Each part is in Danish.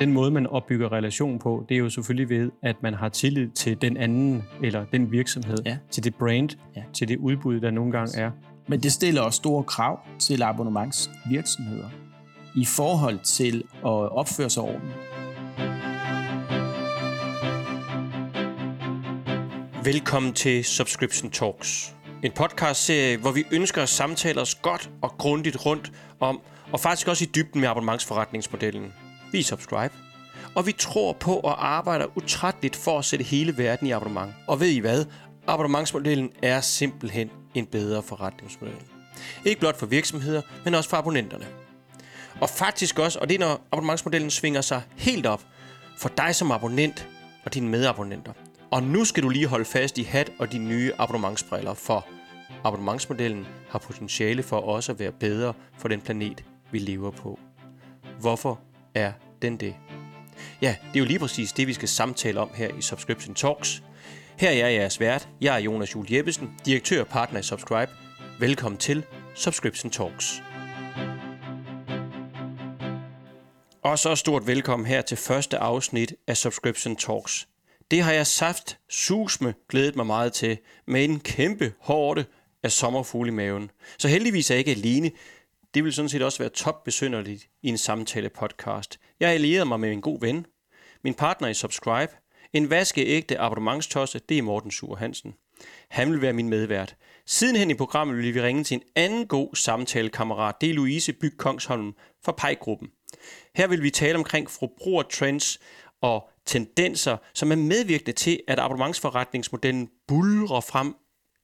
Den måde, man opbygger relation på, det er jo selvfølgelig ved, at man har tillid til den anden, eller den virksomhed, Ja. til det brand, Ja. til det udbud, der nogle gange er. Men det stiller også store krav til abonnementsvirksomheder i forhold til at opføre sig ordentligt. Velkommen til Subscription Talks. En podcastserie, hvor vi ønsker at samtale os godt og grundigt rundt om, og faktisk også i dybden med abonnementsforretningsmodellen. Vi er Subscribe, og vi tror på og arbejder utrætteligt for at sætte hele verden i abonnement. Og ved I hvad? Abonnementsmodellen er simpelthen en bedre forretningsmodel. Ikke blot for virksomheder, men også for abonnenterne. Og faktisk også, og det er når abonnementsmodellen svinger sig helt op, for dig som abonnent og dine medabonnenter. Og nu skal du lige holde fast i hat og de nye abonnementsbriller, for abonnementsmodellen har potentiale for også at være bedre for den planet, vi lever på. Hvorfor er den det? Ja, det er jo lige præcis det, vi skal samtale om her i Subscription Talks. Her er jeg jeres vært. Jeg er Jonas Jul Jeppesen, direktør og partner i Subscribe. Velkommen til Subscription Talks. Og så stort velkommen her til første afsnit af Subscription Talks. Det har jeg saft susme glædet mig meget til, med en kæmpe hårde af sommerfugle i maven. Så heldigvis er jeg ikke alene. Det vil sådan set også være top besynderligt i en samtale podcast. Jeg har allieret mig med en god ven, min partner i Subscribe, en vaskeægte abonnementstosse, det er Morten Sur Hansen. Han vil være min medvært. Sidenhen i programmet vil vi ringe til en anden god samtalekammerat, det er Louise Byg Kongsholm fra Pejgruppen. Her vil vi tale omkring forbrugertrends og tendenser, som er medvirkende til, at abonnementsforretningsmodellen bulrer frem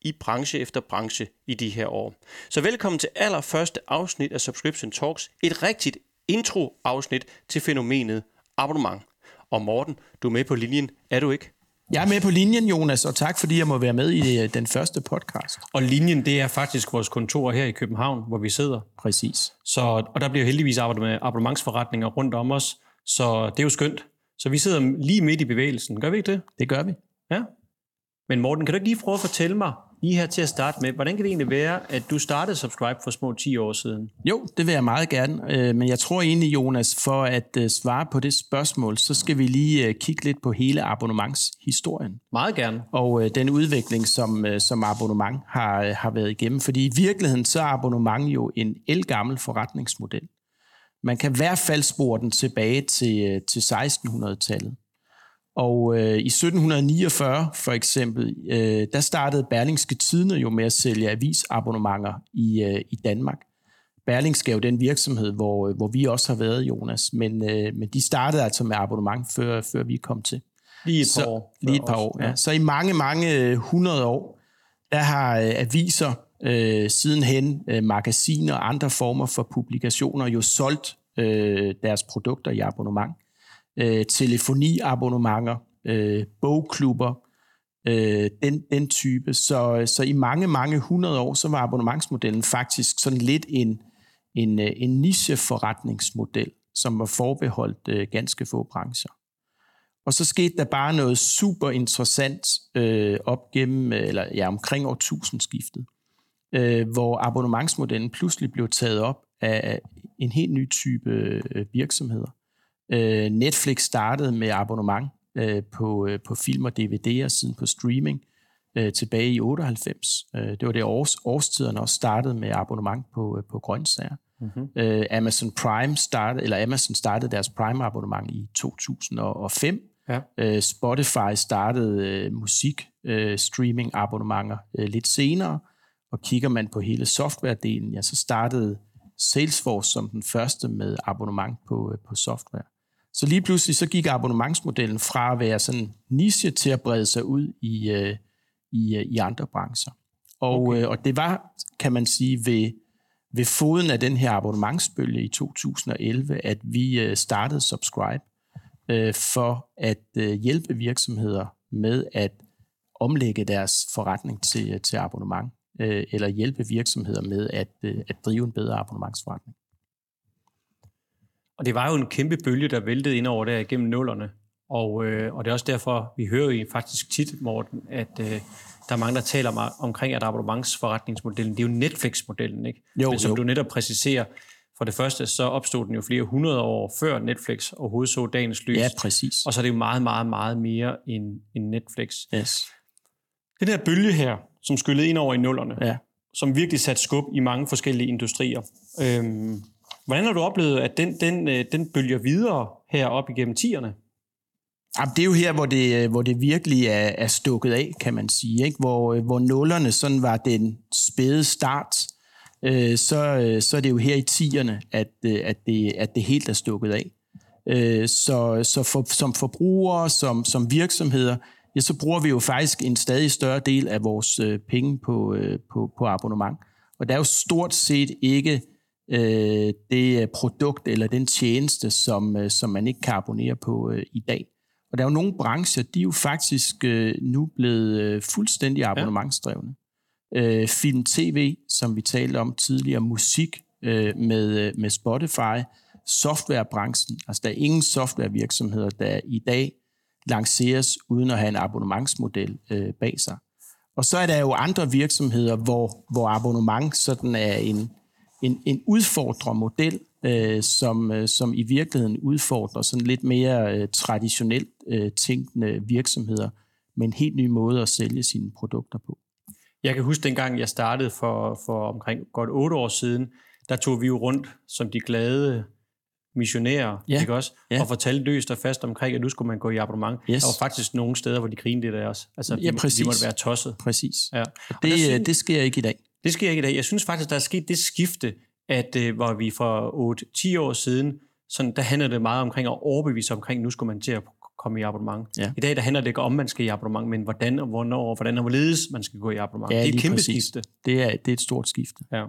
i branche efter branche i de her år. Så velkommen til allerførste afsnit af Subscription Talks, et rigtigt intro-afsnit til fænomenet abonnement. Og Morten, du er med på linjen, er du ikke? Jeg er med på linjen, Jonas, og tak fordi jeg må være med i øh, den første podcast. Og linjen, det er faktisk vores kontor her i København, hvor vi sidder. Præcis. Så, og der bliver heldigvis arbejdet med abonnementsforretninger rundt om os, så det er jo skønt. Så vi sidder lige midt i bevægelsen, gør vi ikke det? Det gør vi. Ja. Men Morten, kan du ikke lige prøve at fortælle mig, lige her til at starte med, hvordan kan det egentlig være, at du startede Subscribe for små 10 år siden? Jo, det vil jeg meget gerne. Øh, Men jeg tror egentlig, Jonas, for at øh, svare på det spørgsmål, så skal vi lige øh, kigge lidt på hele abonnementshistorien. Meget gerne. og den udvikling, som, som abonnement har, har været igennem. Fordi i virkeligheden så er abonnement jo en elgammel forretningsmodel. Man kan i hvert fald spore den tilbage til, til 1600-tallet. Og øh, i 1749 for eksempel, øh, der startede Berlingske Tidene jo med at sælge avisabonnementer i, øh, i Danmark. Berlingske er jo den virksomhed, hvor, hvor vi også har været, Jonas, men, øh, men de startede altså med abonnement, før, før vi kom til. Lige et par Så, år. Lige et par år, ja. Så i mange, mange øh, hundrede år, der har øh, aviser øh, sidenhen, øh, magasiner og andre former for publikationer jo solgt øh, deres produkter i abonnement. Øh, telefoniabonnementer, øh, bogklubber, øh, den, den type. Så, så i mange, mange hundrede år, så var abonnementsmodellen faktisk sådan lidt en, en, øh, en nicheforretningsmodel, som var forbeholdt øh, ganske få brancher. Og så skete der bare noget super interessant øh, op gennem, øh, eller ja, omkring årtusindskiftet, øh, hvor abonnementsmodellen pludselig blev taget op af en helt ny type øh, virksomheder. Øh, Netflix startede med abonnement øh, på, øh, på film og DVD'er siden på streaming øh, tilbage i 98. Øh, det var det års, årstiderne også startede med abonnement på, øh, på grøntsager. Mm-hmm. Øh, Amazon Prime startede, eller Amazon startede deres Prime abonnement i 2005. Ja. Øh, Spotify startede øh, musik øh, streaming abonnementer øh, lidt senere, og kigger man på hele softwaredelen, ja, så startede Salesforce som den første med abonnement på, øh, på software. Så lige pludselig så gik abonnementsmodellen fra at være sådan niche til at brede sig ud i, øh, i, øh, i andre brancher. Og, Okay. øh, og det var, kan man sige, ved, ved foden af den her abonnementsbølge i 2011, at vi øh, startede Subscribe øh, for at øh, hjælpe virksomheder med at omlægge deres forretning til, til abonnement, øh, eller hjælpe virksomheder med at, øh, at drive en bedre abonnementsforretning. Og det var jo en kæmpe bølge, der væltede ind over der igennem nullerne. Og, øh, og det er også derfor, vi hører jo faktisk tit, Morten, at øh, der er mange, der taler om, omkring, at abonnementsforretningsmodellen, det er jo Netflix-modellen, ikke? Jo, Men som jo. du netop præciserer, For det første, så opstod den jo flere hundrede år før Netflix overhovedet så dagens lys. Ja, præcis. Og så er det jo meget, meget, meget mere end, end Netflix. Yes. Den her bølge her, som skyllede ind over i nullerne, Ja. som virkelig satte skub i mange forskellige industrier. Øhm, hvordan har du oplevet, at den, den, øh, den bølger videre her op igennem tierne? Jamen, det er jo her, hvor det, øh, hvor det virkelig er, er stukket af, kan man sige. Ikke? Hvor, øh, hvor nullerne sådan var den spæde start, øh, så, så er det jo her i tierne, at, at, det, at det helt er stukket af. Øh, så så for, som forbrugere, som, som virksomheder, ja, så bruger vi jo faktisk en stadig større del af vores øh, penge på, øh, på, på abonnement. Og der er jo stort set ikke øh, det produkt eller den tjeneste, som, øh, som man ikke kan abonnere på øh, i dag. Og der er jo nogle brancher, de er jo faktisk øh, nu blevet øh, fuldstændig abonnementsdrevne. Øh, film, tv, som vi talte om tidligere, musik øh, med, øh, med Spotify, softwarebranchen. Altså der er ingen softwarevirksomheder, der i dag lanceres uden at have en abonnementsmodel øh, bag sig. Og så er der jo andre virksomheder, hvor, hvor abonnement sådan er en, en, en udfordrermodel, øh, som, øh, som i virkeligheden udfordrer sådan lidt mere øh, traditionelt øh, tænkende virksomheder med en helt ny måde at sælge sine produkter på. Jeg kan huske dengang, jeg startede for, for omkring godt otte år siden, der tog vi jo rundt som de glade missionærer, Ja, ikke også? ja. Og fortalte løst og fast omkring, at nu skulle man gå i abonnement. Yes. Der var faktisk nogle steder, hvor de grinede lidt af os. Altså, Ja, de, præcis. de måtte være tosset. Præcis. Ja. Og Og det, synes- øh, det sker ikke i dag. Det sker ikke i dag. Jeg synes faktisk, der er sket det skifte, at øh, hvor vi for 8-10 år siden, sådan, der handlede det meget omkring at overbevise omkring, nu skulle man til at komme i abonnement. Ja. I dag der handler det ikke om, man skal i abonnement, men hvordan og hvornår, og hvordan og hvorledes man skal gå i abonnement. Ja, det er et kæmpe præcis. skifte. Det er, det er et stort skifte. Ja.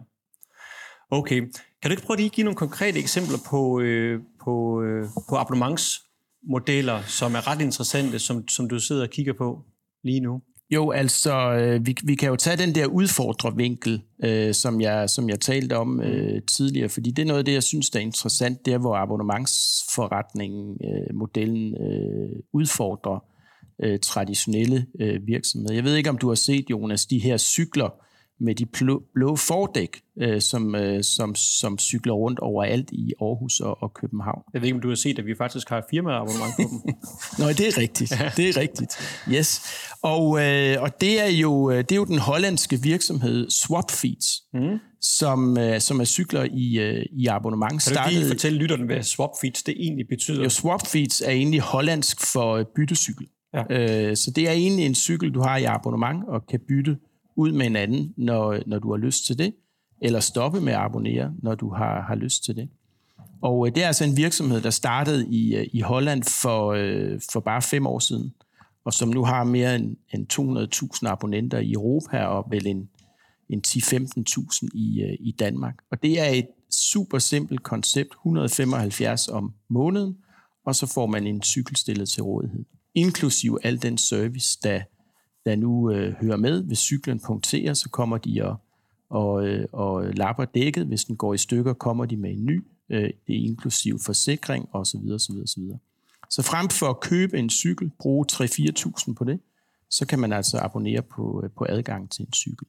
Okay. Kan du ikke prøve lige at give nogle konkrete eksempler på, øh, på, øh, på abonnementsmodeller, som er ret interessante, som, som du sidder og kigger på lige nu? Jo, altså, øh, vi, vi kan jo tage den der udfordrervinkel, øh, som, jeg, som jeg talte om øh, tidligere, fordi det er noget af det, jeg synes, der er interessant, det er, hvor abonnementsforretningen, øh, modellen øh, udfordrer øh, traditionelle øh, virksomheder. Jeg ved ikke, om du har set, Jonas, de her cykler med de blå, fordæk, øh, som, øh, som, som cykler rundt overalt i Aarhus og, og København. Jeg ved ikke, om du har set, at vi faktisk har firmaabonnement på dem. Nå, det er rigtigt. Det er rigtigt. Yes. Og, øh, og det, er jo, øh, det er jo den hollandske virksomhed Swapfeeds, mm. som, øh, som er cykler i, øh, i abonnement. Kan du ikke lige fortælle lytterne, hvad swapfeeds det egentlig betyder? jo, Swapfeeds er egentlig hollandsk for byttecykel. Ja. Øh, så det er egentlig en cykel, du har i abonnement og kan bytte ud med en anden, når, når du har lyst til det, eller stoppe med at abonnere, når du har, har lyst til det. Og øh, det er altså en virksomhed, der startede i, øh, i Holland for, øh, for bare fem år siden, og som nu har mere end, end 200.000 abonnenter i Europa, og vel en, en 10-15.000 i, øh, i Danmark. Og det er et super simpelt koncept, 175 om måneden, og så får man en cykel stillet til rådighed. inklusive al den service, der, der nu øh, hører med. Hvis cyklen punkterer, så kommer de og, og, øh, og lapper dækket. Hvis den går i stykker, kommer de med en ny. Øh, det er inklusiv forsikring osv. osv., osv. Så frem for at købe en cykel, bruge 3-4.000 på det, så kan man altså abonnere på, øh, på adgang til en cykel.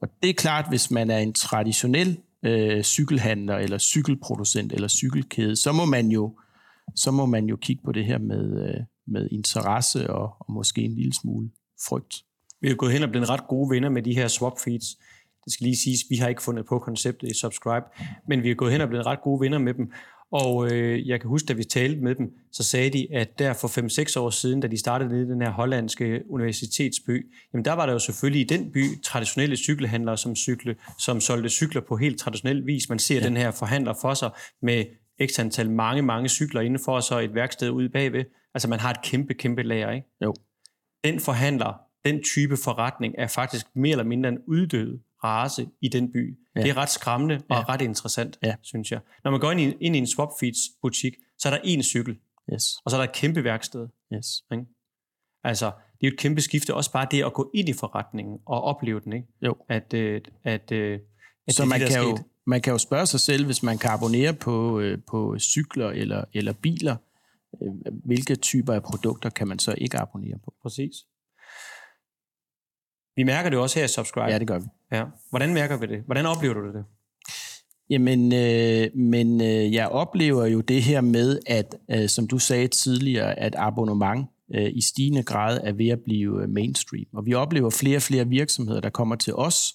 Og det er klart, hvis man er en traditionel øh, cykelhandler, eller cykelproducent, eller cykelkæde, så må man jo, så må man jo kigge på det her med, øh, med interesse og, og måske en lille smule frygt. Vi er gået hen og blevet ret gode venner med de her swap feeds. Det skal lige siges, vi har ikke fundet på konceptet i Subscribe, men vi er gået hen og blevet ret gode venner med dem. Og øh, jeg kan huske, da vi talte med dem, så sagde de, at der for 5-6 år siden, da de startede nede i den her hollandske universitetsby, jamen der var der jo selvfølgelig i den by traditionelle cykelhandlere, som, cykle, som solgte cykler på helt traditionel vis. Man ser ja. den her forhandler for sig med x antal mange, mange cykler indenfor, og så et værksted ude bagved. Altså man har et kæmpe, kæmpe lager, ikke? Jo. Den forhandler, den type forretning, er faktisk mere eller mindre en uddød race i den by. Ja. Det er ret skræmmende og Ja. ret interessant, Ja. synes jeg. Når man går ind i, ind i en Swapfeeds butik, så er der én cykel, Yes, og så er der et kæmpe værksted. yes. Ikke? Altså, det er jo et kæmpe skifte, også bare det at gå ind i forretningen og opleve den, ikke? Jo. At, øh, at, øh, at Så det man det, kan, jo, man kan jo spørge sig selv, hvis man kan abonnere på, øh, på cykler eller, eller biler, hvilke typer af produkter kan man så ikke abonnere på? Præcis. Vi mærker det også her i Subscribe. Ja, det gør vi. Ja. Hvordan mærker vi det? Hvordan oplever du det? Jamen, øh, men øh, jeg oplever jo det her med, at øh, som du sagde tidligere, at abonnement øh, i stigende grad er ved at blive øh, mainstream. Og vi oplever flere og flere virksomheder, der kommer til os,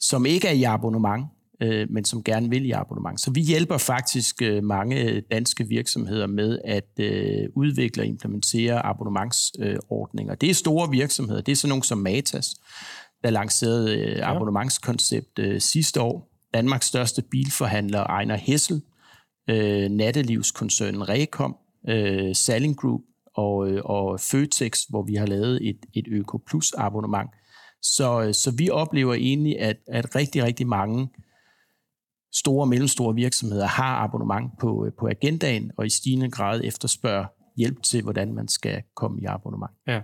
som ikke er i abonnement, øh, men som gerne vil i abonnement. Så vi hjælper faktisk øh, mange danske virksomheder med at øh, udvikle og implementere abonnementsordninger. Det er store virksomheder. Det er sådan nogle som Matas, der lancerede øh, abonnementskoncept øh, sidste år. Danmarks største bilforhandler, Ejner Hessel, øh, nattelivskoncernen Rekom, øh, Salling Group og, øh, og Føtex, hvor vi har lavet et, et Øko Plus abonnement. Så, øh, så vi oplever egentlig, at, at rigtig, rigtig mange store og mellemstore virksomheder har abonnement på, øh, på agendaen, og i stigende grad efterspørger hjælp til, hvordan man skal komme i abonnement. Ja.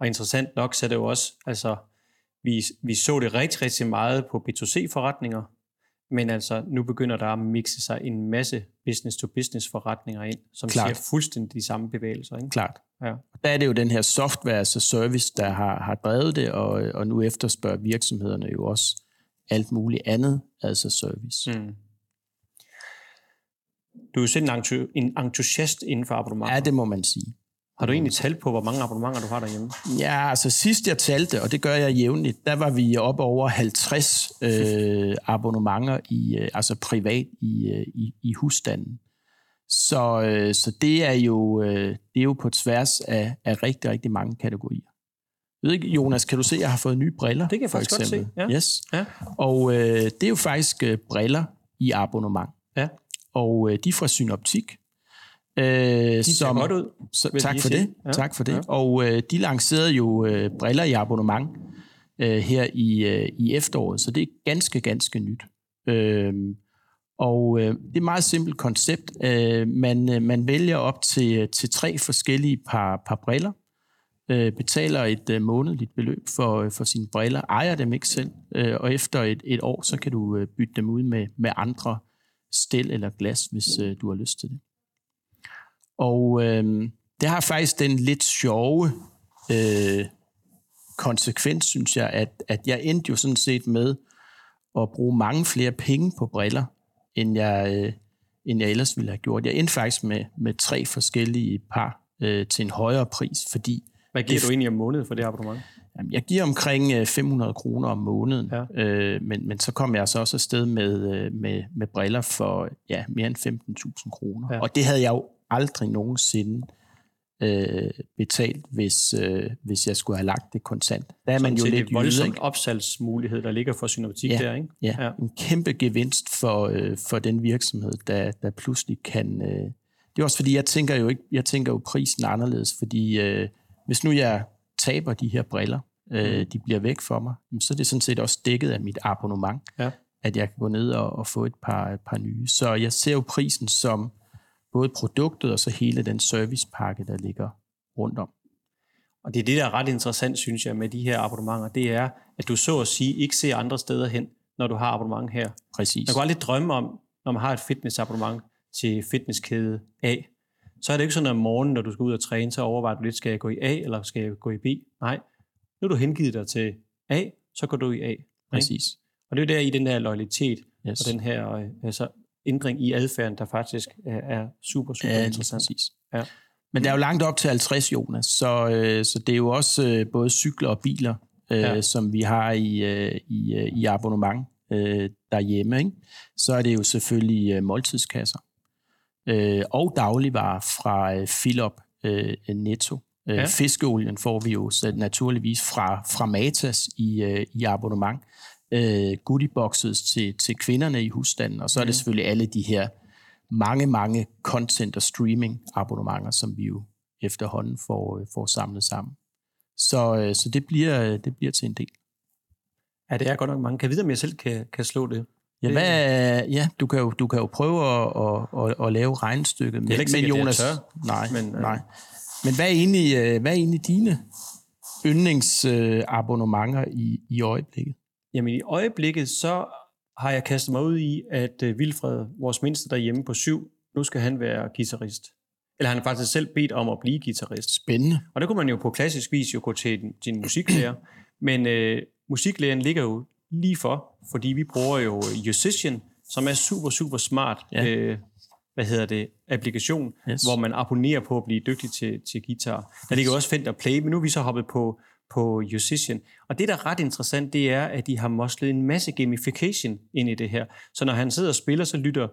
Og interessant nok, så er det jo også, altså, vi, vi så det rigtig, rigtig meget på B2C-forretninger, men altså nu begynder der at mixe sig en masse business-to-business forretninger ind, som Klart. ser fuldstændig de samme bevægelser. Ikke? Klart. Ja. Der er det jo den her software altså service, der har, har drevet det, og, og nu efterspørger virksomhederne jo også alt muligt andet altså service. Mm. Du er jo selv en entusiast inden for abonnementer. Ja, det må man sige. Har du egentlig talt på, hvor mange abonnementer du har derhjemme? Ja, altså sidst jeg talte, og det gør jeg jævnligt, der var vi op over 50 øh, abonnementer i, øh, altså privat i, øh, i, i husstanden. Så, øh, så det, er jo, øh, det er jo på tværs af, af rigtig, rigtig mange kategorier. Jeg ved ikke, Jonas, kan du se, at jeg har fået nye briller? Det kan jeg faktisk eksempel. godt se. Ja. Yes. Ja. Og øh, det er jo faktisk øh, briller i abonnement. Ja. Og øh, de er fra Synoptik. Øh, de ser som, godt ud. Så, tak, for det, ja. tak for det. Ja. Og øh, de lancerede jo øh, briller i abonnement øh, her i, øh, i efteråret, så det er ganske, ganske nyt. Øh, og øh, det er et meget simpelt koncept. Øh, man, øh, man vælger op til, til tre forskellige par, par briller, øh, betaler et øh, månedligt beløb for, øh, for sine briller, ejer dem ikke selv, øh, og efter et, et år, så kan du øh, bytte dem ud med, med andre stel eller glas, hvis øh, du har lyst til det. Og øh, det har faktisk den lidt sjove øh, konsekvens, synes jeg, at, at jeg endte jo sådan set med at bruge mange flere penge på briller, end jeg, øh, end jeg ellers ville have gjort. Jeg endte faktisk med, med tre forskellige par øh, til en højere pris, fordi... Hvad giver det, du egentlig om måneden for det abonnement? Jamen, jeg giver omkring 500 øh, kroner om måneden, ja. øh, men, men så kom jeg så også afsted med, øh, med, med briller for ja, mere end 15.000 kroner. Ja. Og det havde jeg jo aldrig nogensinde øh, betalt, hvis, øh, hvis jeg skulle have lagt det kontant. Der er man jo lidt voldsomt opsalgsmulighed, der ligger for synoptik ja, der, ikke? Ja, ja, en kæmpe gevinst for, øh, for den virksomhed, der, der pludselig kan... Øh, det er også fordi, jeg tænker jo ikke, jeg tænker jo prisen anderledes, fordi øh, hvis nu jeg taber de her briller, øh, mm. de bliver væk for mig, så er det sådan set også dækket af mit abonnement, ja. at jeg kan gå ned og, og få et par, et par nye. Så jeg ser jo prisen som både produktet og så hele den servicepakke, der ligger rundt om. Og det er det, der er ret interessant, synes jeg, med de her abonnementer, det er, at du så at sige ikke ser andre steder hen, når du har abonnement her. Præcis. Man kan aldrig drømme om, når man har et fitnessabonnement til fitnesskæde A, så er det ikke sådan, at om morgenen, når du skal ud og træne, så overvejer du lidt, skal jeg gå i A, eller skal jeg gå i B? Nej, nu er du hengivet dig til A, så går du i A. Præcis. Ikke? Og det er jo der i den her loyalitet, yes. og den her øh, altså, ændring i adfærden, der faktisk er, er super, super ja, interessant. Præcis. Ja. Men der er jo langt op til 50, Jonas, så, øh, så det er jo også øh, både cykler og biler, øh, ja. som vi har i, øh, i, øh, i abonnement øh, derhjemme. Ikke? Så er det jo selvfølgelig øh, måltidskasser øh, og dagligvarer fra øh, Philop øh, Netto. Øh, ja. Fiskeolien får vi jo så naturligvis fra, fra Matas i, øh, i abonnement øh, goodieboxes til, til kvinderne i husstanden, og så er det selvfølgelig alle de her mange, mange content- og streaming-abonnementer, som vi jo efterhånden får, øh, får samlet sammen. Så, øh, så det, bliver, det bliver til en del. Ja, det er godt nok mange. Kan jeg vide, om jeg selv kan, kan slå det? Ja, hvad, ja du, kan jo, du kan jo prøve at, at, at, at lave regnstykket. Det er ikke sikkert, Jonas, det er Nej, men, øh. nej. Men hvad er egentlig, øh, hvad er egentlig dine yndlingsabonnementer i, i øjeblikket? Jamen i øjeblikket, så har jeg kastet mig ud i, at uh, Vilfred, vores mindste derhjemme på syv, nu skal han være guitarist. Eller han har faktisk selv bedt om at blive guitarist. Spændende. Og der kunne man jo på klassisk vis jo gå til din musiklærer. Men uh, musiklæreren ligger jo lige for, fordi vi bruger jo Musician som er super, super smart, Ja. øh, hvad hedder det, applikation, Yes. hvor man abonnerer på at blive dygtig til, til guitar. Der ligger også Fender Play, men nu er vi så hoppet på, på Musician. Og det, der er ret interessant, det er, at de har moslet en masse gamification ind i det her. Så når han sidder og spiller, så lytter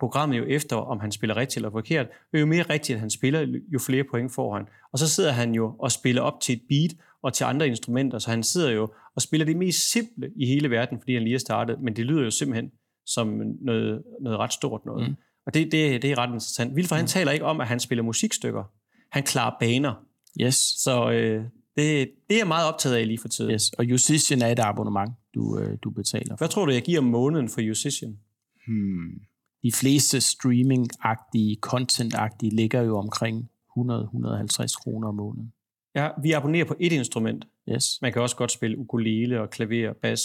programmet jo efter, om han spiller rigtigt eller forkert. Og jo mere rigtigt han spiller, jo flere point får han. Og så sidder han jo og spiller op til et beat og til andre instrumenter, så han sidder jo og spiller det mest simple i hele verden, fordi han lige er startet, men det lyder jo simpelthen som noget, noget ret stort noget. Mm. Mm. Og det, det, det er ret interessant. Vilfred, han taler ikke om, at han spiller musikstykker. Han klarer baner. Yes. Så øh, det, det er jeg meget optaget af lige for tiden. yes. Og Musician er et abonnement, du, øh, du betaler for. Hvad tror du, jeg giver om måneden for Musician? Hmm. De fleste streaming-agtige, content-agtige ligger jo omkring 100-150 kroner om måneden. Ja, vi abonnerer på et instrument. Yes. Man kan også godt spille ukulele og klaver og bas.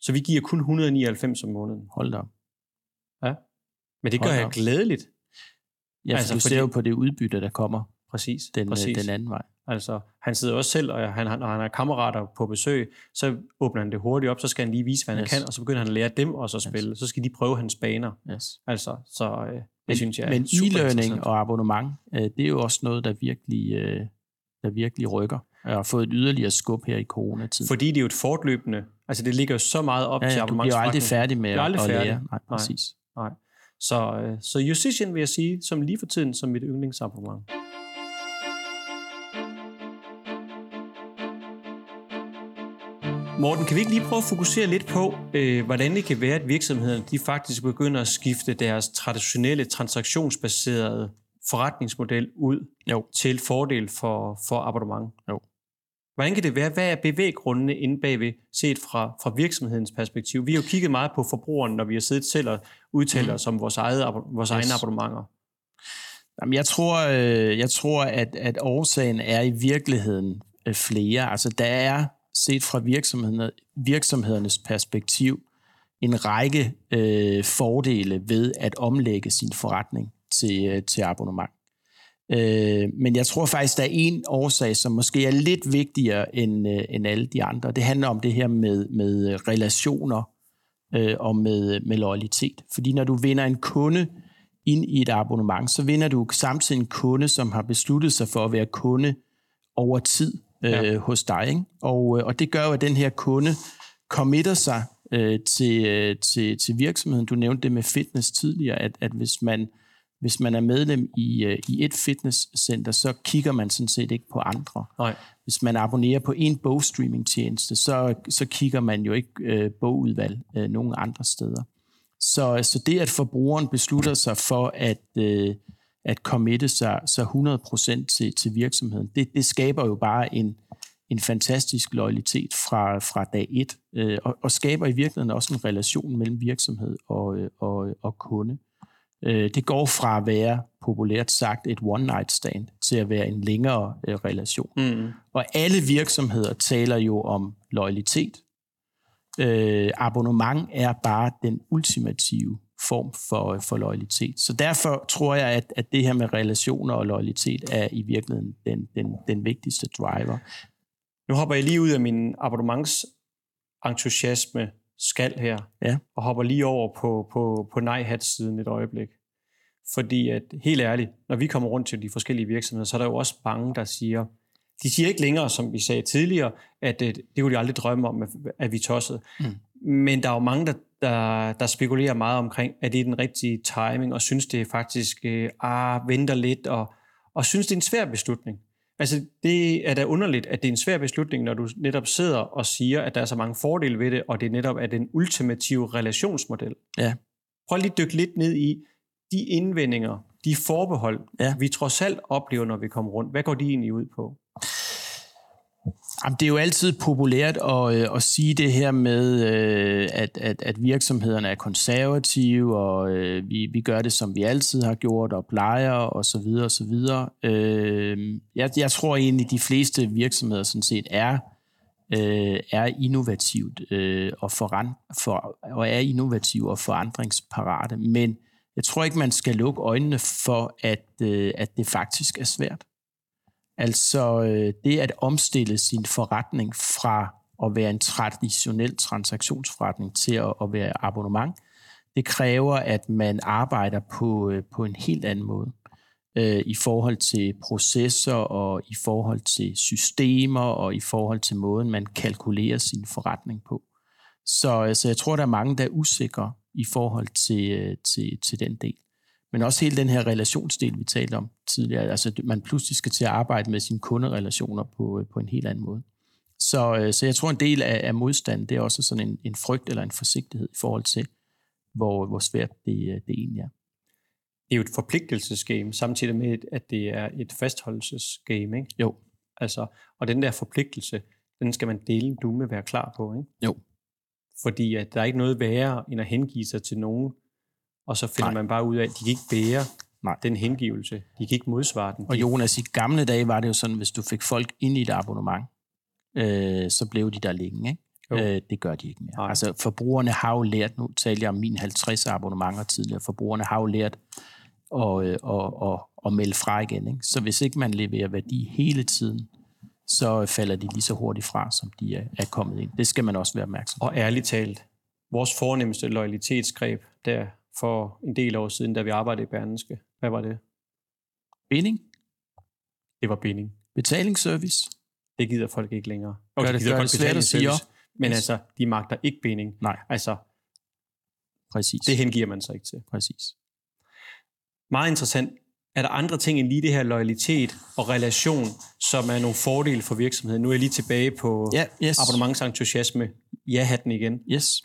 Så vi giver kun 199 om måneden. Hold da op. Men det gør Hold jeg op. glædeligt. Ja, altså, du fordi- ser jo på det udbytte, der kommer Præcis. den, præcis. den anden vej. Altså, han sidder også selv, og han, når han har kammerater på besøg, så åbner han det hurtigt op, så skal han lige vise, hvad han Yes. kan, og så begynder han at lære dem også at spille. Så skal de prøve hans baner. Yes. Altså, så øh, det Men, synes jeg er men e-learning og abonnement, øh, det er jo også noget, der virkelig, øh, der virkelig rykker. Jeg har fået et yderligere skub her i coronatiden. Fordi det er jo et fortløbende, altså det ligger jo så meget op ja, til ja, du bliver aldrig færdig med aldrig at færdig. lære. Nej, Nej. præcis. Nej. Så, øh, så Musician vil jeg sige, som lige for tiden, som mit yndlingsabonnement. Morten, kan vi ikke lige prøve at fokusere lidt på, øh, hvordan det kan være, at virksomhederne de faktisk begynder at skifte deres traditionelle transaktionsbaserede forretningsmodel ud Jo. til fordel for, for abonnement? Jo. Hvordan kan det være? Hvad er bevæggrundene inde bagved, set fra, fra virksomhedens perspektiv? Vi har jo kigget meget på forbrugeren, når vi har siddet selv og udtalt os om vores, eget, vores Yes. egne abonnementer. Jamen, jeg tror, øh, jeg tror at, at årsagen er i virkeligheden øh, flere. Altså, der er set fra virksomhederne, virksomhedernes perspektiv en række øh, fordele ved at omlægge sin forretning til, øh, til abonnement. Øh, men jeg tror faktisk, der er en årsag, som måske er lidt vigtigere end, øh, end alle de andre. Det handler om det her med, med relationer øh, og med, med loyalitet. Fordi når du vinder en kunde ind i et abonnement, så vinder du samtidig en kunde, som har besluttet sig for at være kunde over tid øh, Ja. hos dig. Ikke? Og, øh, og det gør jo, at den her kunde committer sig øh, til, øh, til, til virksomheden. Du nævnte det med fitness tidligere, at, at hvis man hvis man er medlem i, øh, i et fitnesscenter, så kigger man sådan set ikke på andre. Nej. Hvis man abonnerer på en bogstreaming-tjeneste, så, så kigger man jo ikke øh, bogudvalg øh, nogen andre steder. Så, så det, at forbrugeren beslutter sig for at, øh, at committe sig så 100% til, til virksomheden, det, det skaber jo bare en, en fantastisk loyalitet fra, fra dag et, øh, og, og skaber i virkeligheden også en relation mellem virksomhed og, øh, og, og kunde. Øh, det går fra at være, populært sagt, et one-night stand, til at være en længere øh, relation. Mm. Og alle virksomheder taler jo om loyalitet. Øh, abonnement er bare den ultimative form for, for loyalitet. Så derfor tror jeg, at, at det her med relationer og loyalitet er i virkeligheden den, den, den vigtigste driver. Nu hopper jeg lige ud af min abonnementsentusiasme skal her, Ja. og hopper lige over på, på, på nej-hat-siden et øjeblik. Fordi at, helt ærligt, når vi kommer rundt til de forskellige virksomheder, så er der jo også mange, der siger, de siger ikke længere, som vi sagde tidligere, at øh, det kunne de aldrig drømme om, at, at vi tossede. Mm. Men der er jo mange, der, der, der spekulerer meget omkring, at det er den rigtige timing, og synes det er faktisk, øh, ah, venter lidt, og, og synes det er en svær beslutning. Altså, det er da underligt, at det er en svær beslutning, når du netop sidder og siger, at der er så mange fordele ved det, og det netop er den ultimative relationsmodel. Ja. Prøv lige at dykke lidt ned i de indvendinger, de forbehold, Ja. vi trods alt oplever, når vi kommer rundt. Hvad går de egentlig ud på? Jamen, det er jo altid populært at, øh, at sige det her med, øh, at, at, at virksomhederne er konservative, og øh, vi, vi gør det, som vi altid har gjort, og plejer, og så videre, og så videre. Jeg, jeg tror egentlig, de fleste virksomheder sådan set er, er innovativt og, foran, for, og er innovative og forandringsparate, men jeg tror ikke, man skal lukke øjnene for, at, at det faktisk er svært. Altså øh, det at omstille sin forretning fra at være en traditionel transaktionsforretning til at, at være abonnement, det kræver, at man arbejder på, øh, på en helt anden måde øh, i forhold til processer og i forhold til systemer og i forhold til måden, man kalkulerer sin forretning på. Så, øh, så jeg tror, der er mange, der er usikre i forhold til, øh, til, til den del. Men også hele den her relationsdel, vi talte om tidligere. Altså, man pludselig skal til at arbejde med sine kunderelationer på, øh, på en helt anden måde. Så, øh, så jeg tror, en del af, af modstanden, det er også sådan en, en frygt eller en forsigtighed i forhold til, hvor, hvor svært det, det egentlig er. Det er jo et forpligtelsesgame, samtidig med, at det er et fastholdelsesgame, ikke? Jo. Altså, og den der forpligtelse, den skal man dele du med være klar på, ikke? Jo. Fordi at der er ikke noget værre, end at hengive sig til nogen, og så finder Nej. man bare ud af, at de kan ikke bære Nej. den hengivelse. De kan ikke modsvare den. Og Jonas, i gamle dage var det jo sådan, hvis du fik folk ind i et abonnement, øh, så blev de der længe, ikke? Øh, det gør de ikke mere. Nej. Altså forbrugerne har jo lært, nu taler jeg om min 50 abonnementer tidligere, forbrugerne har jo lært at, øh, at, at, at melde fra igen. Ikke? Så hvis ikke man leverer værdi hele tiden, så falder de lige så hurtigt fra, som de er, er kommet ind. Det skal man også være opmærksom på. Og ærligt talt, vores fornemmeste loyalitetsgreb der for en del år siden, da vi arbejdede i Berneske, hvad var det? Binding. Det var binding. Betalingsservice. Det gider folk ikke længere. Og gør det, de gider gør det svært at sige Men yes. altså, de magter ikke binding. Nej. Altså, Præcis. det hengiver man sig ikke til. Præcis. Meget interessant. Er der andre ting end lige det her loyalitet og relation, som er nogle fordele for virksomheden? Nu er jeg lige tilbage på ja, yes. abonnementsentusiasme. Ja, den igen. Yes.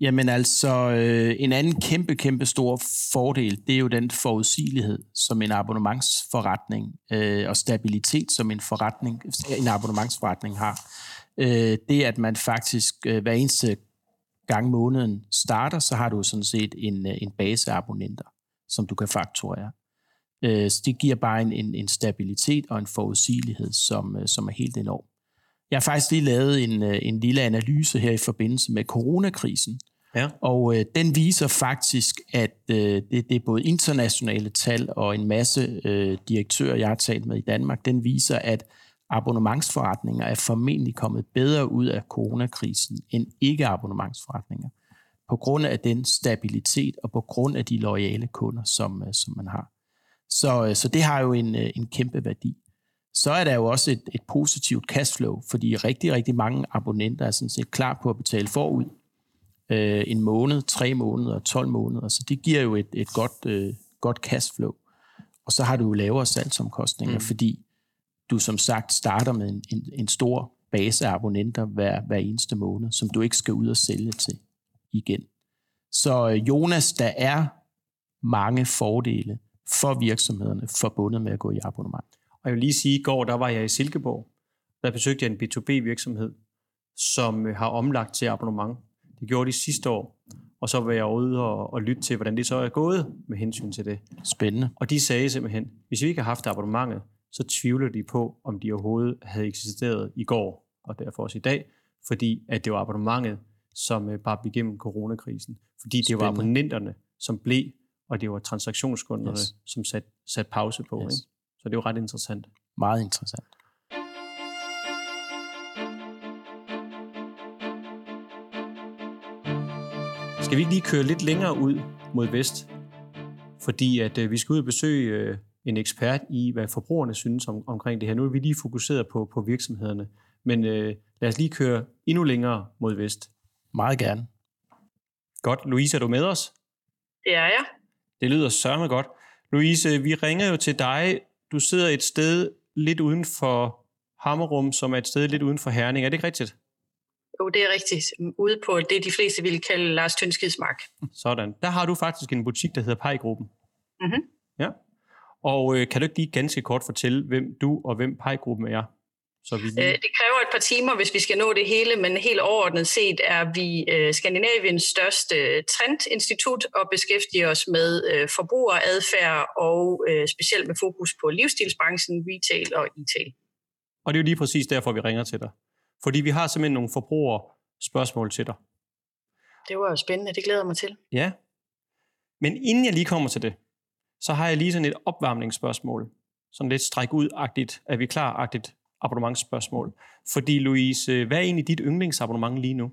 Jamen altså, øh, en anden kæmpe, kæmpe stor fordel, det er jo den forudsigelighed, som en abonnementsforretning øh, og stabilitet, som en, forretning, en abonnementsforretning har. Øh, det, at man faktisk øh, hver eneste gang måneden starter, så har du sådan set en, øh, en base af abonnenter, som du kan fakturere. Øh, så det giver bare en, en, en stabilitet og en forudsigelighed, som, øh, som er helt enorm. Jeg har faktisk lige lavet en, øh, en lille analyse her i forbindelse med coronakrisen, Ja. Og øh, den viser faktisk, at øh, det, det er både internationale tal og en masse øh, direktører, jeg har talt med i Danmark, den viser, at abonnementsforretninger er formentlig kommet bedre ud af coronakrisen end ikke-abonnementsforretninger. På grund af den stabilitet og på grund af de loyale kunder, som, øh, som man har. Så, øh, så det har jo en, øh, en kæmpe værdi. Så er der jo også et, et positivt cashflow, fordi rigtig, rigtig mange abonnenter er sådan set klar på at betale forud øh, en måned, tre måneder, 12 måneder. Så det giver jo et, et godt, øh, godt cashflow. Og så har du jo lavere salgsomkostninger, mm. fordi du som sagt starter med en, en, en stor base af abonnenter hver, hver eneste måned, som du ikke skal ud og sælge til igen. Så øh, Jonas, der er mange fordele for virksomhederne forbundet med at gå i abonnement. Og jeg vil lige sige, at i går der var jeg i Silkeborg. Der besøgte jeg en B2B-virksomhed, som øh, har omlagt til abonnement. Det gjorde de sidste år. Og så var jeg ude og, og lytte til, hvordan det så er gået med hensyn til det. Spændende. Og de sagde simpelthen, hvis vi ikke har haft abonnementet, så tvivler de på, om de overhovedet havde eksisteret i går, og derfor også i dag, fordi at det var abonnementet, som øh, bare blev igennem coronakrisen. Fordi det Spændende. var abonnenterne, som blev, og det var transaktionskunderne, yes. som satte sat pause på. Yes. Ikke? Så det var ret interessant. Meget interessant. Skal vi ikke lige køre lidt længere ud mod vest? Fordi at øh, vi skal ud og besøge øh, en ekspert i, hvad forbrugerne synes om, omkring det her. Nu er vi lige fokuseret på, på virksomhederne. Men øh, lad os lige køre endnu længere mod vest. Meget gerne. Godt. Louise, er du med os? Det er jeg. Det lyder sørme godt. Louise, vi ringer jo til dig. Du sidder et sted lidt uden for Hammerum, som er et sted lidt uden for Herning. Er det ikke rigtigt? Jo, det er rigtigt. Ude på det, de fleste ville kalde Lars Tønskidsmark. Sådan. Der har du faktisk en butik, der hedder Pejgruppen. Mm-hmm. Ja. Og øh, kan du ikke lige ganske kort fortælle, hvem du og hvem Pejgruppen er? Så vi lige... øh, det kræver et par timer, hvis vi skal nå det hele, men helt overordnet set er vi øh, Skandinaviens største trendinstitut og beskæftiger os med øh, forbrugeradfærd og øh, specielt med fokus på livsstilsbranchen, retail og e-tail. Og det er jo lige præcis derfor, vi ringer til dig. Fordi vi har simpelthen nogle forbruger spørgsmål til dig. Det var jo spændende, det glæder jeg mig til. Ja. Men inden jeg lige kommer til det, så har jeg lige sådan et opvarmningsspørgsmål. Sådan lidt stræk ud-agtigt. Er vi klar-agtigt? abonnementsspørgsmål. Fordi Louise, hvad er egentlig dit yndlingsabonnement lige nu?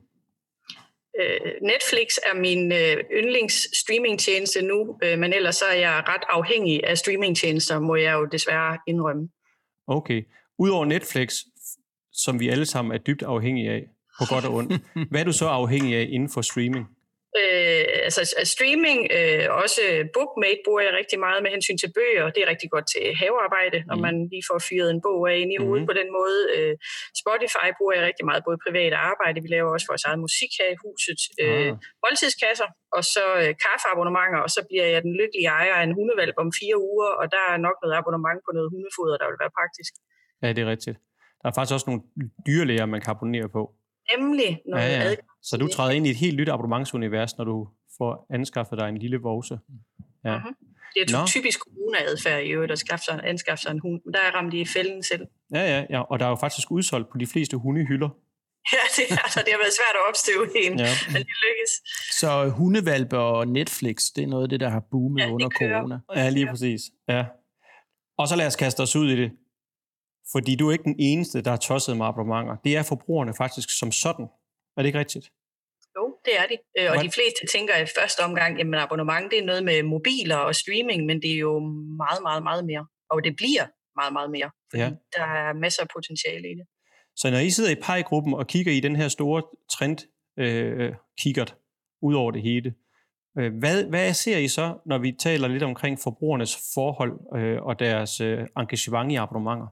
Øh, Netflix er min øh, yndlings streamingtjeneste nu, øh, men ellers så er jeg ret afhængig af streamingtjenester, må jeg jo desværre indrømme. Okay. Udover Netflix, som vi alle sammen er dybt afhængige af, på godt og ondt, hvad er du så afhængig af inden for streaming? Øh, altså streaming, øh, også bookmate bruger jeg rigtig meget med hensyn til bøger. Det er rigtig godt til havearbejde, når mm. man lige får fyret en bog af ind i hovedet mm. på den måde. Øh, Spotify bruger jeg rigtig meget, både privat og arbejde. Vi laver også vores eget musik her i huset. Øh, ah. Måltidskasser, og så øh, kaffeabonnementer, og så bliver jeg den lykkelige ejer af en hundevalg om fire uger, og der er nok noget abonnement på noget hundefoder, der vil være praktisk. Ja, det er rigtigt. Der er faktisk også nogle dyrlæger, man kan abonnere på. Nemlig noget ja, ja. Så du træder ind i et helt nyt abonnementsunivers, når du får anskaffet dig en lille vose. Ja. Mm-hmm. Det er Nå. typisk corona-adfærd i øvrigt, at skaffe sig, anskaffe sig en hund. Men der er ramt i fælden selv. Ja, ja, ja, og der er jo faktisk udsolgt på de fleste hundehylder. Ja, det, altså, det har været svært at opstøve en, ja. men det lykkes. Så hundevalpe og Netflix, det er noget af det, der har boomet ja, under kører. corona. Ja, lige præcis. Ja. Og så lad os kaste os ud i det. Fordi du er ikke den eneste, der har tosset med abonnementer. Det er forbrugerne faktisk som sådan. Er det ikke rigtigt? Jo, det er de. Øh, og de fleste tænker i første omgang, at abonnement det er noget med mobiler og streaming, men det er jo meget, meget, meget mere. Og det bliver meget, meget mere. Fordi ja. der er masser af potentiale i det. Så når I sidder i PEI-gruppen og kigger i den her store trend øh, kikkert ud over det hele, øh, hvad, hvad ser I så, når vi taler lidt omkring forbrugernes forhold øh, og deres øh, engagement i abonnementer?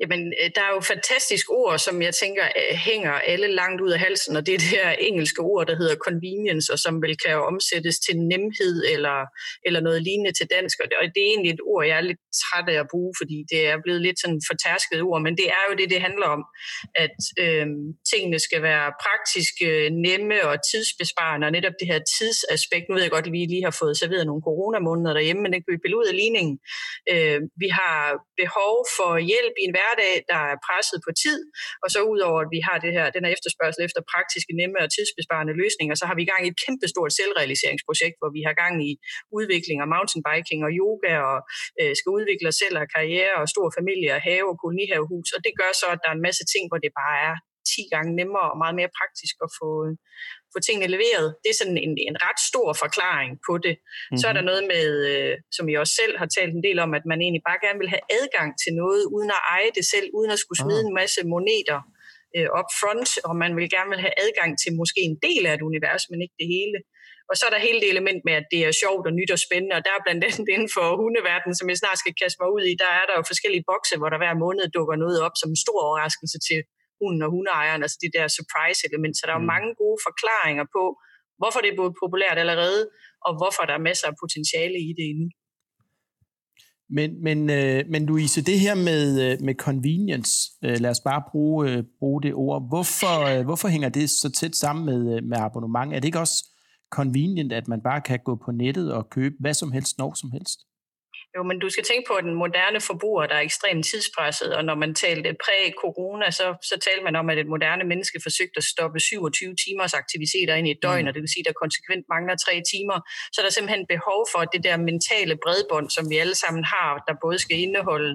Jamen, øh, der er jo fantastisk ord, som jeg tænker øh, hænger alle langt ud af halsen, og det er det her engelske ord, der hedder convenience, og som vel kan omsættes til nemhed eller, eller noget lignende til dansk. Og det er egentlig et ord, jeg er lidt træt af at bruge, fordi det er blevet lidt sådan fortærsket ord, men det er jo det, det handler om, at øh, tingene skal være praktiske, nemme og tidsbesparende, og netop det her tidsaspekt, nu ved jeg godt, at vi lige har fået serveret nogle coronamåneder derhjemme, men det kan vi pille ud af ligningen. Øh, vi har behov for hjælp i en hverdag, der er presset på tid, og så udover at vi har det her, den her efterspørgsel efter praktiske, nemme og tidsbesparende løsninger, så har vi i gang i et kæmpestort selvrealiseringsprojekt, hvor vi har gang i udvikling af mountainbiking og yoga, og øh, skal udvikle os selv og karriere og stor familie og have og kolonihavehus, og det gør så, at der er en masse ting, hvor det bare er 10 gange nemmere og meget mere praktisk at få, få tingene leveret. Det er sådan en, en ret stor forklaring på det. Mm-hmm. Så er der mhm. noget med, øh, som I også selv har talt en del om, at man egentlig bare gerne vil have adgang til noget, uden at eje det selv, uden at skulle smide ah. en masse moneter øh, up front, og man vil gerne vil have adgang til måske en del af et univers, men ikke det hele. Og så er der hele det element med, at det er sjovt og nyt og spændende, og der er blandt andet inden for hundeverdenen, som jeg snart skal kaste mig ud i, der er der jo forskellige bokse, hvor der hver måned dukker noget op som en stor overraskelse til hunden og hundeejeren, altså det der surprise-element. Så der er mm. mange gode forklaringer på, hvorfor det er blevet populært allerede, og hvorfor der er masser af potentiale i det inde. Men, men, øh, men Louise, det her med, øh, med convenience, øh, lad os bare bruge, øh, bruge det ord. Hvorfor, øh, hvorfor hænger det så tæt sammen med, med abonnement? Er det ikke også convenient, at man bare kan gå på nettet og købe hvad som helst, når som helst? Jo, men du skal tænke på, at den moderne forbruger, der er ekstremt tidspresset, og når man talte præ-corona, så, så talte man om, at et moderne menneske forsøgte at stoppe 27 timers aktiviteter ind i et døgn, mm. og det vil sige, at der konsekvent mangler tre timer. Så der er simpelthen behov for det der mentale bredbånd, som vi alle sammen har, der både skal indeholde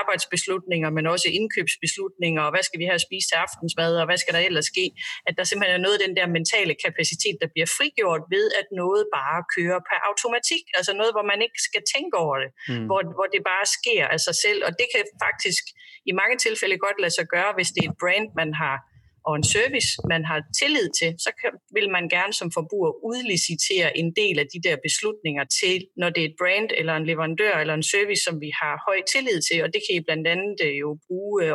arbejdsbeslutninger, men også indkøbsbeslutninger, og hvad skal vi have at spise til aftensmad, og hvad skal der ellers ske? At der simpelthen er noget af den der mentale kapacitet, der bliver frigjort ved, at noget bare kører per automatik, altså noget, hvor man ikke skal tænke over det mm. hvor, hvor det bare sker af sig selv. Og det kan faktisk i mange tilfælde godt lade sig gøre, hvis det er et brand, man har og en service, man har tillid til, så kan, vil man gerne som forbruger udlicitere en del af de der beslutninger til, når det er et brand eller en leverandør eller en service, som vi har høj tillid til, og det kan I blandt andet øh, jo bruge øh,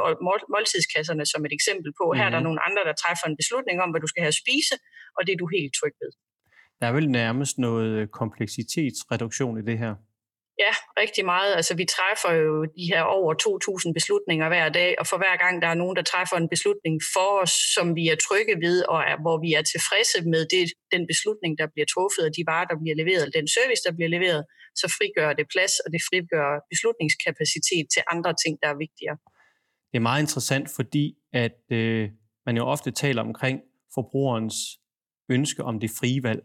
måltidskasserne som et eksempel på. Her er der mm. nogle andre, der træffer en beslutning om, hvad du skal have at spise, og det er du helt tryg ved. Der er vel nærmest noget kompleksitetsreduktion i det her. Ja, rigtig meget. Altså, vi træffer jo de her over 2.000 beslutninger hver dag, og for hver gang der er nogen, der træffer en beslutning for os, som vi er trygge ved, og er, hvor vi er tilfredse med det, den beslutning, der bliver truffet, og de varer, der bliver leveret, og den service, der bliver leveret, så frigør det plads, og det frigør beslutningskapacitet til andre ting, der er vigtigere. Det er meget interessant, fordi at øh, man jo ofte taler omkring forbrugerens ønske om det frie valg,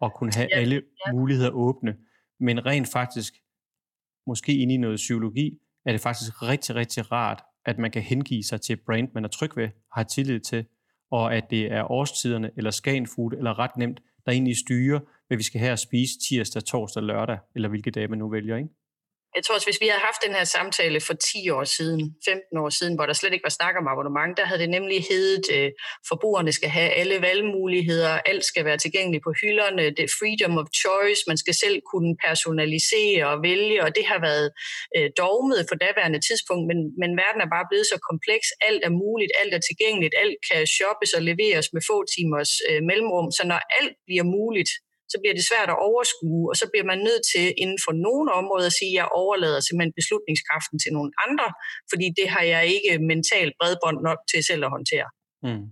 og kunne have ja, alle ja. muligheder åbne. Men rent faktisk, måske inde i noget psykologi, er det faktisk rigtig, rigtig rart at man kan hengive sig til et brand, man er tryg ved, har tillid til, og at det er årstiderne, eller scanfood, eller ret nemt, der egentlig styrer, hvad vi skal have at spise tirsdag, torsdag, lørdag, eller hvilke dage man nu vælger, ikke? Jeg tror også, hvis vi havde haft den her samtale for 10 år siden, 15 år siden, hvor der slet ikke var snak om abonnement, der havde det nemlig heddet, at øh, forbrugerne skal have alle valgmuligheder, alt skal være tilgængeligt på hylderne, det er freedom of choice, man skal selv kunne personalisere og vælge, og det har været øh, dogmet for daværende tidspunkt, men, men verden er bare blevet så kompleks, alt er muligt, alt er tilgængeligt, alt kan shoppes og leveres med få timers øh, mellemrum, så når alt bliver muligt, så bliver det svært at overskue, og så bliver man nødt til inden for nogle områder at sige, at jeg overlader simpelthen beslutningskraften til nogle andre, fordi det har jeg ikke mentalt bredbånd nok til selv at håndtere. Mm.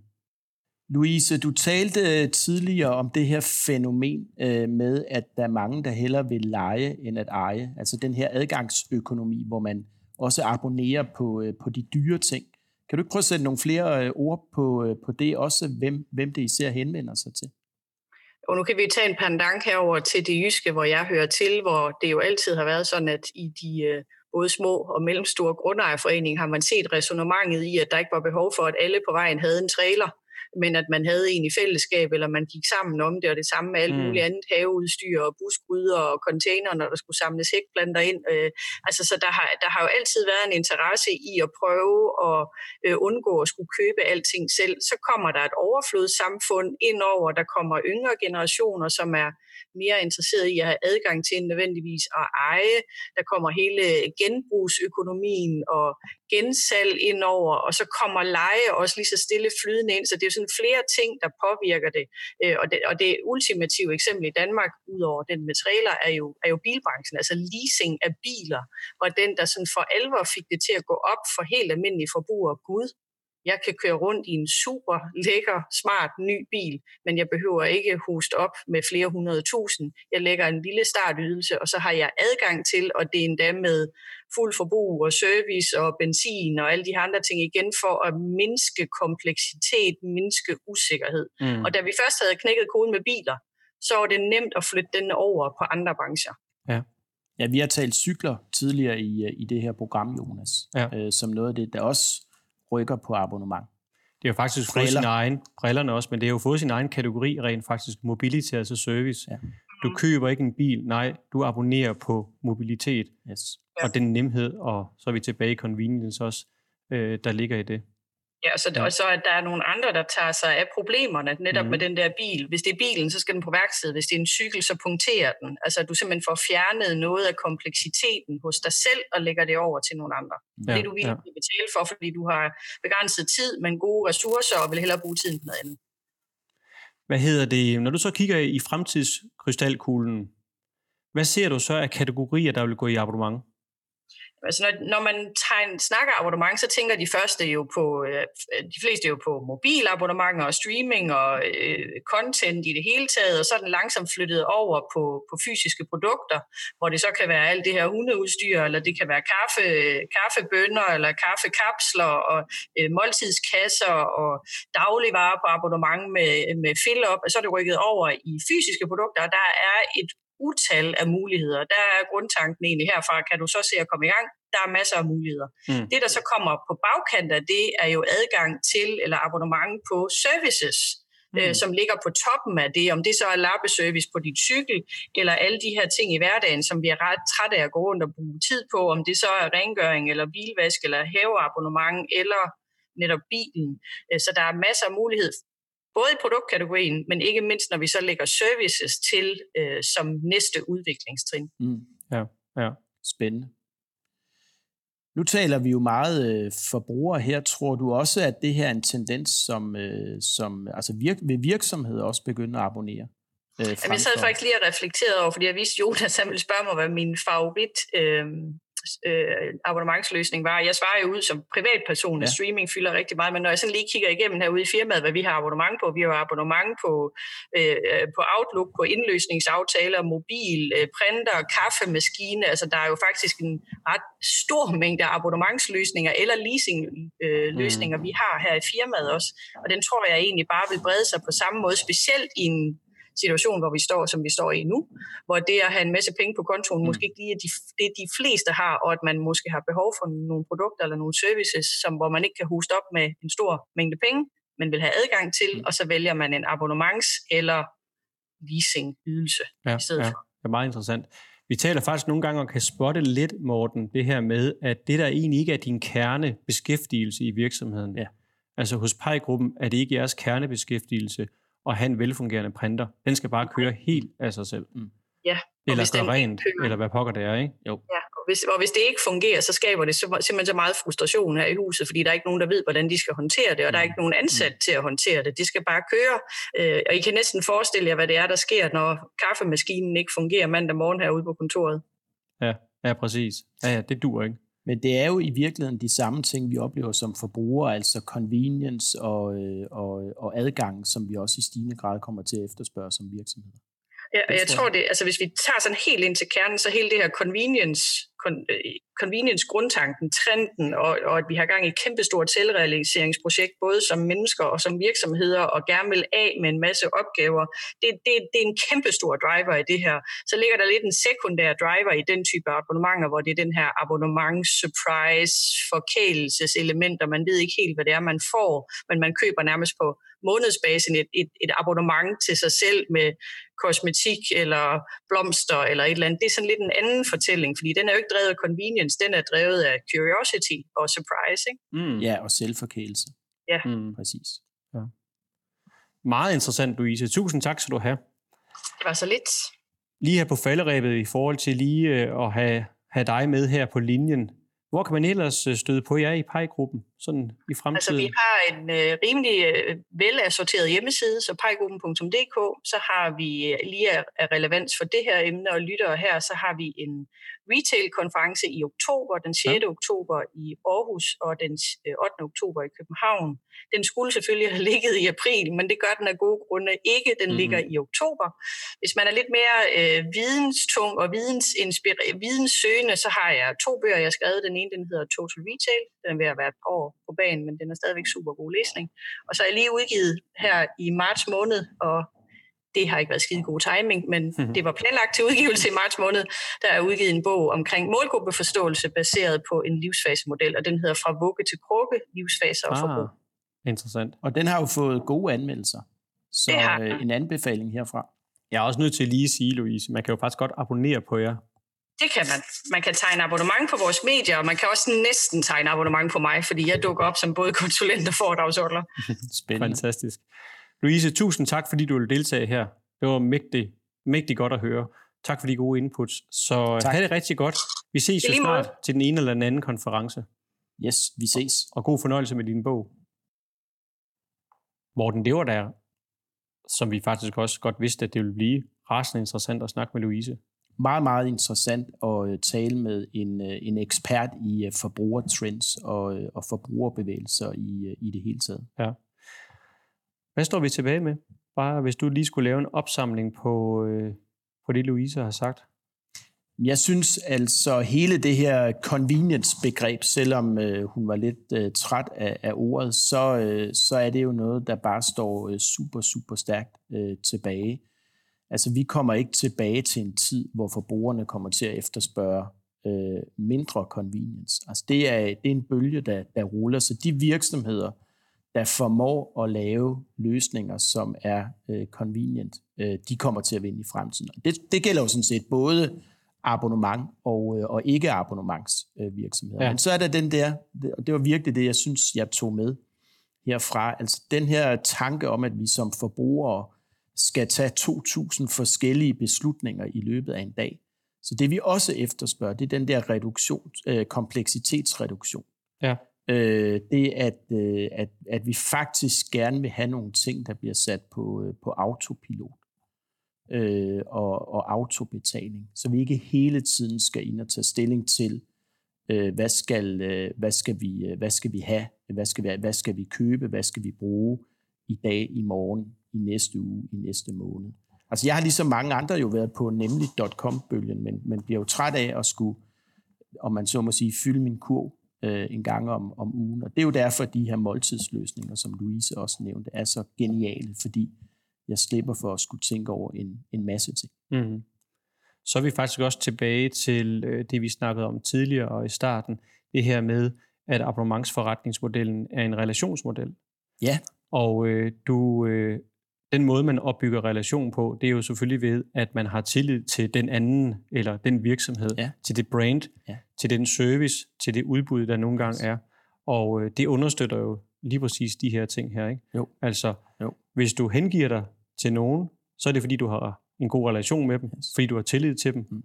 Louise, du talte øh, tidligere om det her fænomen øh, med, at der er mange, der hellere vil lege end at eje. Altså den her adgangsøkonomi, hvor man også abonnerer på, øh, på de dyre ting. Kan du ikke prøve at sætte nogle flere øh, ord på, øh, på det, også hvem, hvem det især henvender sig til? Og nu kan vi tage en pandang herover til det jyske, hvor jeg hører til, hvor det jo altid har været sådan, at i de øh, både små og mellemstore grundejerforeninger har man set resonemanget i, at der ikke var behov for, at alle på vejen havde en trailer men at man havde en i fællesskab, eller man gik sammen om det, og det samme med alt mm. muligt andet haveudstyr og busgryder og container, når der skulle samles hækplanter ind. Øh, altså, så der har, der har jo altid været en interesse i at prøve at øh, undgå at skulle købe alting selv. Så kommer der et overflodssamfund ind over, der kommer yngre generationer, som er mere interesseret i at have adgang til end nødvendigvis at eje. Der kommer hele genbrugsøkonomien og gensalg ind over, og så kommer leje også lige så stille flydende ind. Så det er jo sådan flere ting, der påvirker det. Øh, og det, og det ultimative eksempel i Danmark, udover den med trailer, er jo, er jo bilbranchen, altså leasing af biler, og den, der sådan for alvor fik det til at gå op for helt almindelige forbrugere. Gud, jeg kan køre rundt i en super lækker, smart ny bil, men jeg behøver ikke hoste op med flere hundrede tusind. Jeg lægger en lille startydelse, og så har jeg adgang til, og det er endda med fuld forbrug og service og benzin og alle de andre ting igen for at mindske kompleksitet, mindske usikkerhed. Mm. Og da vi først havde knækket koden med biler, så var det nemt at flytte den over på andre brancher. Ja. Ja, vi har talt cykler tidligere i, i det her program, Jonas, ja. øh, som noget af det, der også rykker på abonnement. Det er jo faktisk fået sin egen, brillerne også, men det er jo fået sin egen kategori rent faktisk, mobility, altså service. Ja. Du køber ikke en bil, nej, du abonnerer på mobilitet. Yes. Og den nemhed, og så er vi tilbage i convenience også, øh, der ligger i det. Ja, så, ja. og så at der er nogle andre, der tager sig af problemerne, netop mm. med den der bil. Hvis det er bilen, så skal den på værksted. Hvis det er en cykel, så punkterer den. Altså, du simpelthen får fjernet noget af kompleksiteten hos dig selv og lægger det over til nogle andre. Ja, det er du villig ja. betale for, fordi du har begrænset tid, men gode ressourcer, og vil hellere bruge tiden på noget andet. Hvad hedder det? Når du så kigger i fremtidskrystalkuglen, hvad ser du så af kategorier, der vil gå i abonnement? Altså når, når man tegn, snakker abonnement, så tænker de første jo på, øh, de fleste jo på mobilabonnementer og streaming og øh, content i det hele taget, og så er den langsomt flyttet over på, på fysiske produkter, hvor det så kan være alt det her hundeudstyr, eller det kan være kaffe, kaffebønder, eller kaffekapsler, og øh, måltidskasser, og dagligvarer på abonnement med, med fill-up, og så er det rykket over i fysiske produkter, og der er et utal af muligheder. Der er grundtanken egentlig herfra, kan du så se at komme i gang? Der er masser af muligheder. Mm. Det, der så kommer på bagkant af det, er jo adgang til eller abonnement på services, mm. øh, som ligger på toppen af det, om det så er lappeservice på dit cykel, eller alle de her ting i hverdagen, som vi er ret trætte af at gå rundt og bruge tid på, om det så er rengøring, eller bilvask, eller haveabonnement, eller netop bilen. Øh, så der er masser af mulighed både i produktkategorien, men ikke mindst når vi så lægger services til øh, som næste udviklingstrin. Mm. Ja, ja. Spændende. Nu taler vi jo meget øh, forbrugere her. Tror du også, at det her er en tendens, som, øh, som altså virk, vil virksomheder også begynde at abonnere? Øh, Jamen, jeg sad faktisk lige og reflekteret over, fordi jeg vidste, Jonas han ville spørge mig, hvad min favorit øh, øh, abonnementsløsning var. Jeg svarer jo ud som privatperson, at ja. streaming fylder rigtig meget, men når jeg sådan lige kigger igennem herude i firmaet, hvad vi har abonnement på, vi har abonnement på, øh, på Outlook, på indløsningsaftaler, mobil, øh, printer, kaffemaskine, altså der er jo faktisk en ret stor mængde abonnementsløsninger eller leasingløsninger, øh, mm. vi har her i firmaet også, og den tror jeg egentlig bare vil brede sig på samme måde, specielt i en situation, hvor vi står, som vi står i nu, hvor det at have en masse penge på kontoen, mm. måske ikke lige er de, det de fleste har, og at man måske har behov for nogle produkter eller nogle services, som, hvor man ikke kan huske op med en stor mængde penge, men vil have adgang til, mm. og så vælger man en abonnements- eller leasing-ydelse ja, i stedet ja. for. Det er meget interessant. Vi taler faktisk nogle gange og kan spotte lidt, Morten, det her med, at det der egentlig ikke er din kernebeskæftigelse i virksomheden. Ja. Altså hos PEI-gruppen er det ikke jeres kernebeskæftigelse at have en velfungerende printer. Den skal bare køre helt af sig selv. Mm. Ja, Eller hvis den gøre rent, kører- eller hvad pokker det er, ikke? Jo. Ja, og hvis, og hvis det ikke fungerer, så skaber det så- simpelthen så meget frustration her i huset, fordi der er ikke nogen, der ved, hvordan de skal håndtere det, og der er ikke nogen ansat til at håndtere det. Det skal bare køre, øh, og I kan næsten forestille jer, hvad det er, der sker, når kaffemaskinen ikke fungerer mandag morgen herude på kontoret. Ja, ja præcis. Ja, ja, det dur ikke. Men det er jo i virkeligheden de samme ting, vi oplever som forbrugere, altså convenience og, øh, og, og adgang, som vi også i stigende grad kommer til at efterspørge som virksomheder. Ja, og jeg tror tror det, altså hvis vi tager sådan helt ind til kernen, så hele det her convenience, con, øh, convenience grundtanken, trenden, og, og at vi har gang i et kæmpestort selvrealiseringsprojekt, både som mennesker og som virksomheder, og gerne vil af med en masse opgaver, det, det, det er en kæmpestor driver i det her. Så ligger der lidt en sekundær driver i den type abonnementer, hvor det er den her abonnement, surprise, forkælelseselementer. Man ved ikke helt, hvad det er, man får, men man køber nærmest på månedsbasen et, et, et abonnement til sig selv med kosmetik eller blomster eller et eller andet. Det er sådan lidt en anden fortælling, fordi den er jo ikke drevet af convenience, den er drevet af curiosity og surprise. Ikke? Mm. Ja, og selvforkælelse. Mm. Præcis. Meget interessant, Louise. Tusind tak skal du have. Det var så lidt. Lige her på falderæbet i forhold til lige øh, at have, have dig med her på linjen. Hvor kan man ellers øh, støde på jer i PEI-gruppen sådan i Altså, fremtiden? vi har en øh, rimelig øh, velassorteret hjemmeside, så pejgruppen.dk, så har vi øh, lige af, relevans for det her emne og lyttere her, så har vi en retail-konference i oktober, den 6. Ja. oktober i Aarhus og den øh, 8. oktober i København. Den skulle selvfølgelig have ligget i april, men det gør den af gode grunde ikke. Den Mhm. mm-hmm. ligger i oktober. Hvis man er lidt mere øh, videnstung og vidensinspireret, videnssøgende, så har jeg to bøger, jeg har skrevet. Den ene, den hedder Total Retail. Den er ved at være et par år på banen, men den er stadigvæk super god læsning. Og så er jeg lige udgivet her i marts måned, og det har ikke været skide god timing, men Mhm. det var planlagt til udgivelse i marts måned. Der er udgivet en bog omkring målgruppeforståelse baseret på en livsfasemodel, og den hedder Fra vugge til krukke, livsfaser og forbrug. ah, interessant. Og den har jo fået gode anmeldelser. Så Det har den. øh, en anbefaling herfra. Jeg er også nødt til lige at sige, Louise, man kan jo faktisk godt abonnere på jer. Det kan man. Man kan tegne abonnement på vores medier, og man kan også næsten tegne abonnement på mig, fordi jeg dukker op som både konsulent og foredragsholder. Spændende. Fantastisk. Louise, tusind tak, fordi du ville deltage her. Det var mægtigt, mægtigt godt at høre. Tak for de gode inputs. Så Tak. have det rigtig godt. Vi ses jo lige snart til den ene eller den anden konference. Yes, vi ses. Og god fornøjelse med din bog. Morten, det var der, som vi faktisk også godt vidste, at det ville blive rasende interessant at snakke med Louise. Meget, meget interessant at øh, tale med en, øh, en ekspert i øh, forbrugertrends og, og forbrugerbevægelser i, i det hele taget. Hvad står vi tilbage med? Bare hvis du lige skulle lave en opsamling på, øh, på det, Louise har sagt. Jeg synes altså hele det her convenience-begreb, selvom øh, hun var lidt øh, træt af, af ordet, så, øh, så er det jo noget, der bare står øh, super, super stærkt øh, tilbage. Altså vi kommer ikke tilbage til en tid, hvor forbrugerne kommer til at efterspørge øh, mindre convenience. Altså det er, det er en bølge, der, der ruller, så de virksomheder, der formår at lave løsninger, som er øh, convenient, øh, de kommer til at vinde i fremtiden. Det, det gælder jo sådan set både abonnement og, øh, og ikke abonnementsvirksomheder. Øh. Ja. Men så er der den der, det- og det var virkelig det, jeg synes, jeg tog med herfra. Altså den her tanke om, at vi som forbrugere skal tage 2.000 forskellige beslutninger i løbet af en dag. Så det vi også efterspørger, det er den der reduktion, øh, kompleksitetsreduktion. Ja. Øh, det at, øh, at, at vi faktisk gerne vil have nogle ting, der bliver sat på, øh, på autopilot øh, og, og autobetaling, så vi ikke hele tiden skal ind og tage stilling til, øh, hvad, skal, øh, hvad, skal vi, øh, hvad skal vi have, hvad skal vi, hvad skal vi købe, hvad skal vi bruge i dag, i morgen, i næste uge, i næste måned. Altså jeg har ligesom mange andre jo været på nemlig.com-bølgen, men, men bliver jo træt af at skulle, om man så må sige, fylde min kurv øh, en gang om, om ugen. Og det er jo derfor, at de her måltidsløsninger, som Louise også nævnte, er så geniale, fordi jeg slipper for at skulle tænke over en, en masse ting. Mm. Så er vi faktisk også tilbage til øh, det, vi snakkede om tidligere og i starten. Det her med, at abonnementsforretningsmodellen er en relationsmodel. Ja. Og øh, du, øh, den måde, man opbygger relation på, det er jo selvfølgelig ved, at man har tillid til den anden, eller den virksomhed, Ja. til det brand, Ja. til den service, til det udbud, der nogle gange er. Og øh, det understøtter jo lige præcis de her ting her. Ikke? Jo. Altså, Jo. hvis du hengiver dig til nogen, så er det fordi, du har en god relation med dem, Yes. fordi du har tillid til dem, Mm.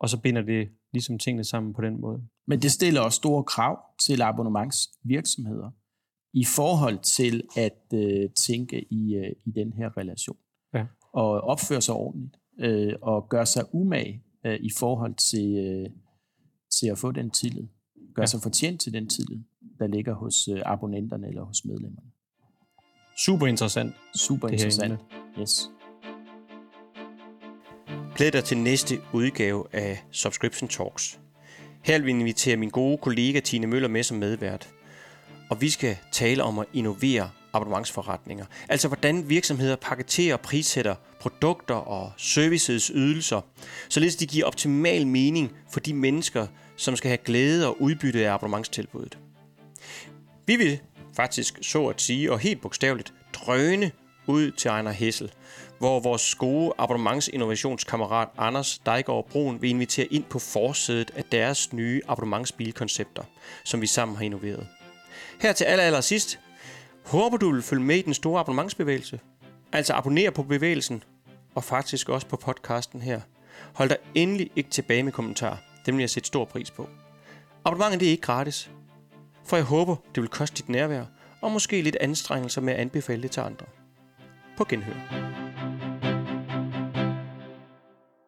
og så binder det ligesom tingene sammen på den måde. Men det stiller også store krav til abonnementsvirksomheder i forhold til at øh, tænke i, øh, i den her relation. Ja. Og opføre sig ordentligt. Øh, og gøre sig umage øh, i forhold til, øh, til at få den tillid. Gøre Ja. sig fortjent til den tillid, der ligger hos øh, abonnenterne eller hos medlemmerne. Super interessant. Super Det her interessant. Yes. Glæd dig til næste udgave af Subscription Talks. Her vil vi invitere min gode kollega Tine Møller med som medvært. Og vi skal tale om at innovere abonnementsforretninger. Altså hvordan virksomheder paketerer og prissætter produkter og services ydelser, således de giver optimal mening for de mennesker, som skal have glæde og udbytte af abonnementstilbuddet. Vi vil faktisk så at sige, og helt bogstaveligt, drøne ud til Ejner Hessel, hvor vores gode abonnementsinnovationskammerat Anders Dejgaard Broen vil invitere ind på forsædet af deres nye abonnementsbilkoncepter, som vi sammen har innoveret. Her til aller, aller sidst, håber du vil følge med i den store abonnementsbevægelse. Altså abonner på bevægelsen, og faktisk også på podcasten her. Hold dig endelig ikke tilbage med kommentarer. Dem vil jeg sætte stor pris på. Abonnementet det er ikke gratis, for jeg håber, det vil koste dit nærvær, og måske lidt anstrengelser med at anbefale det til andre. På genhør.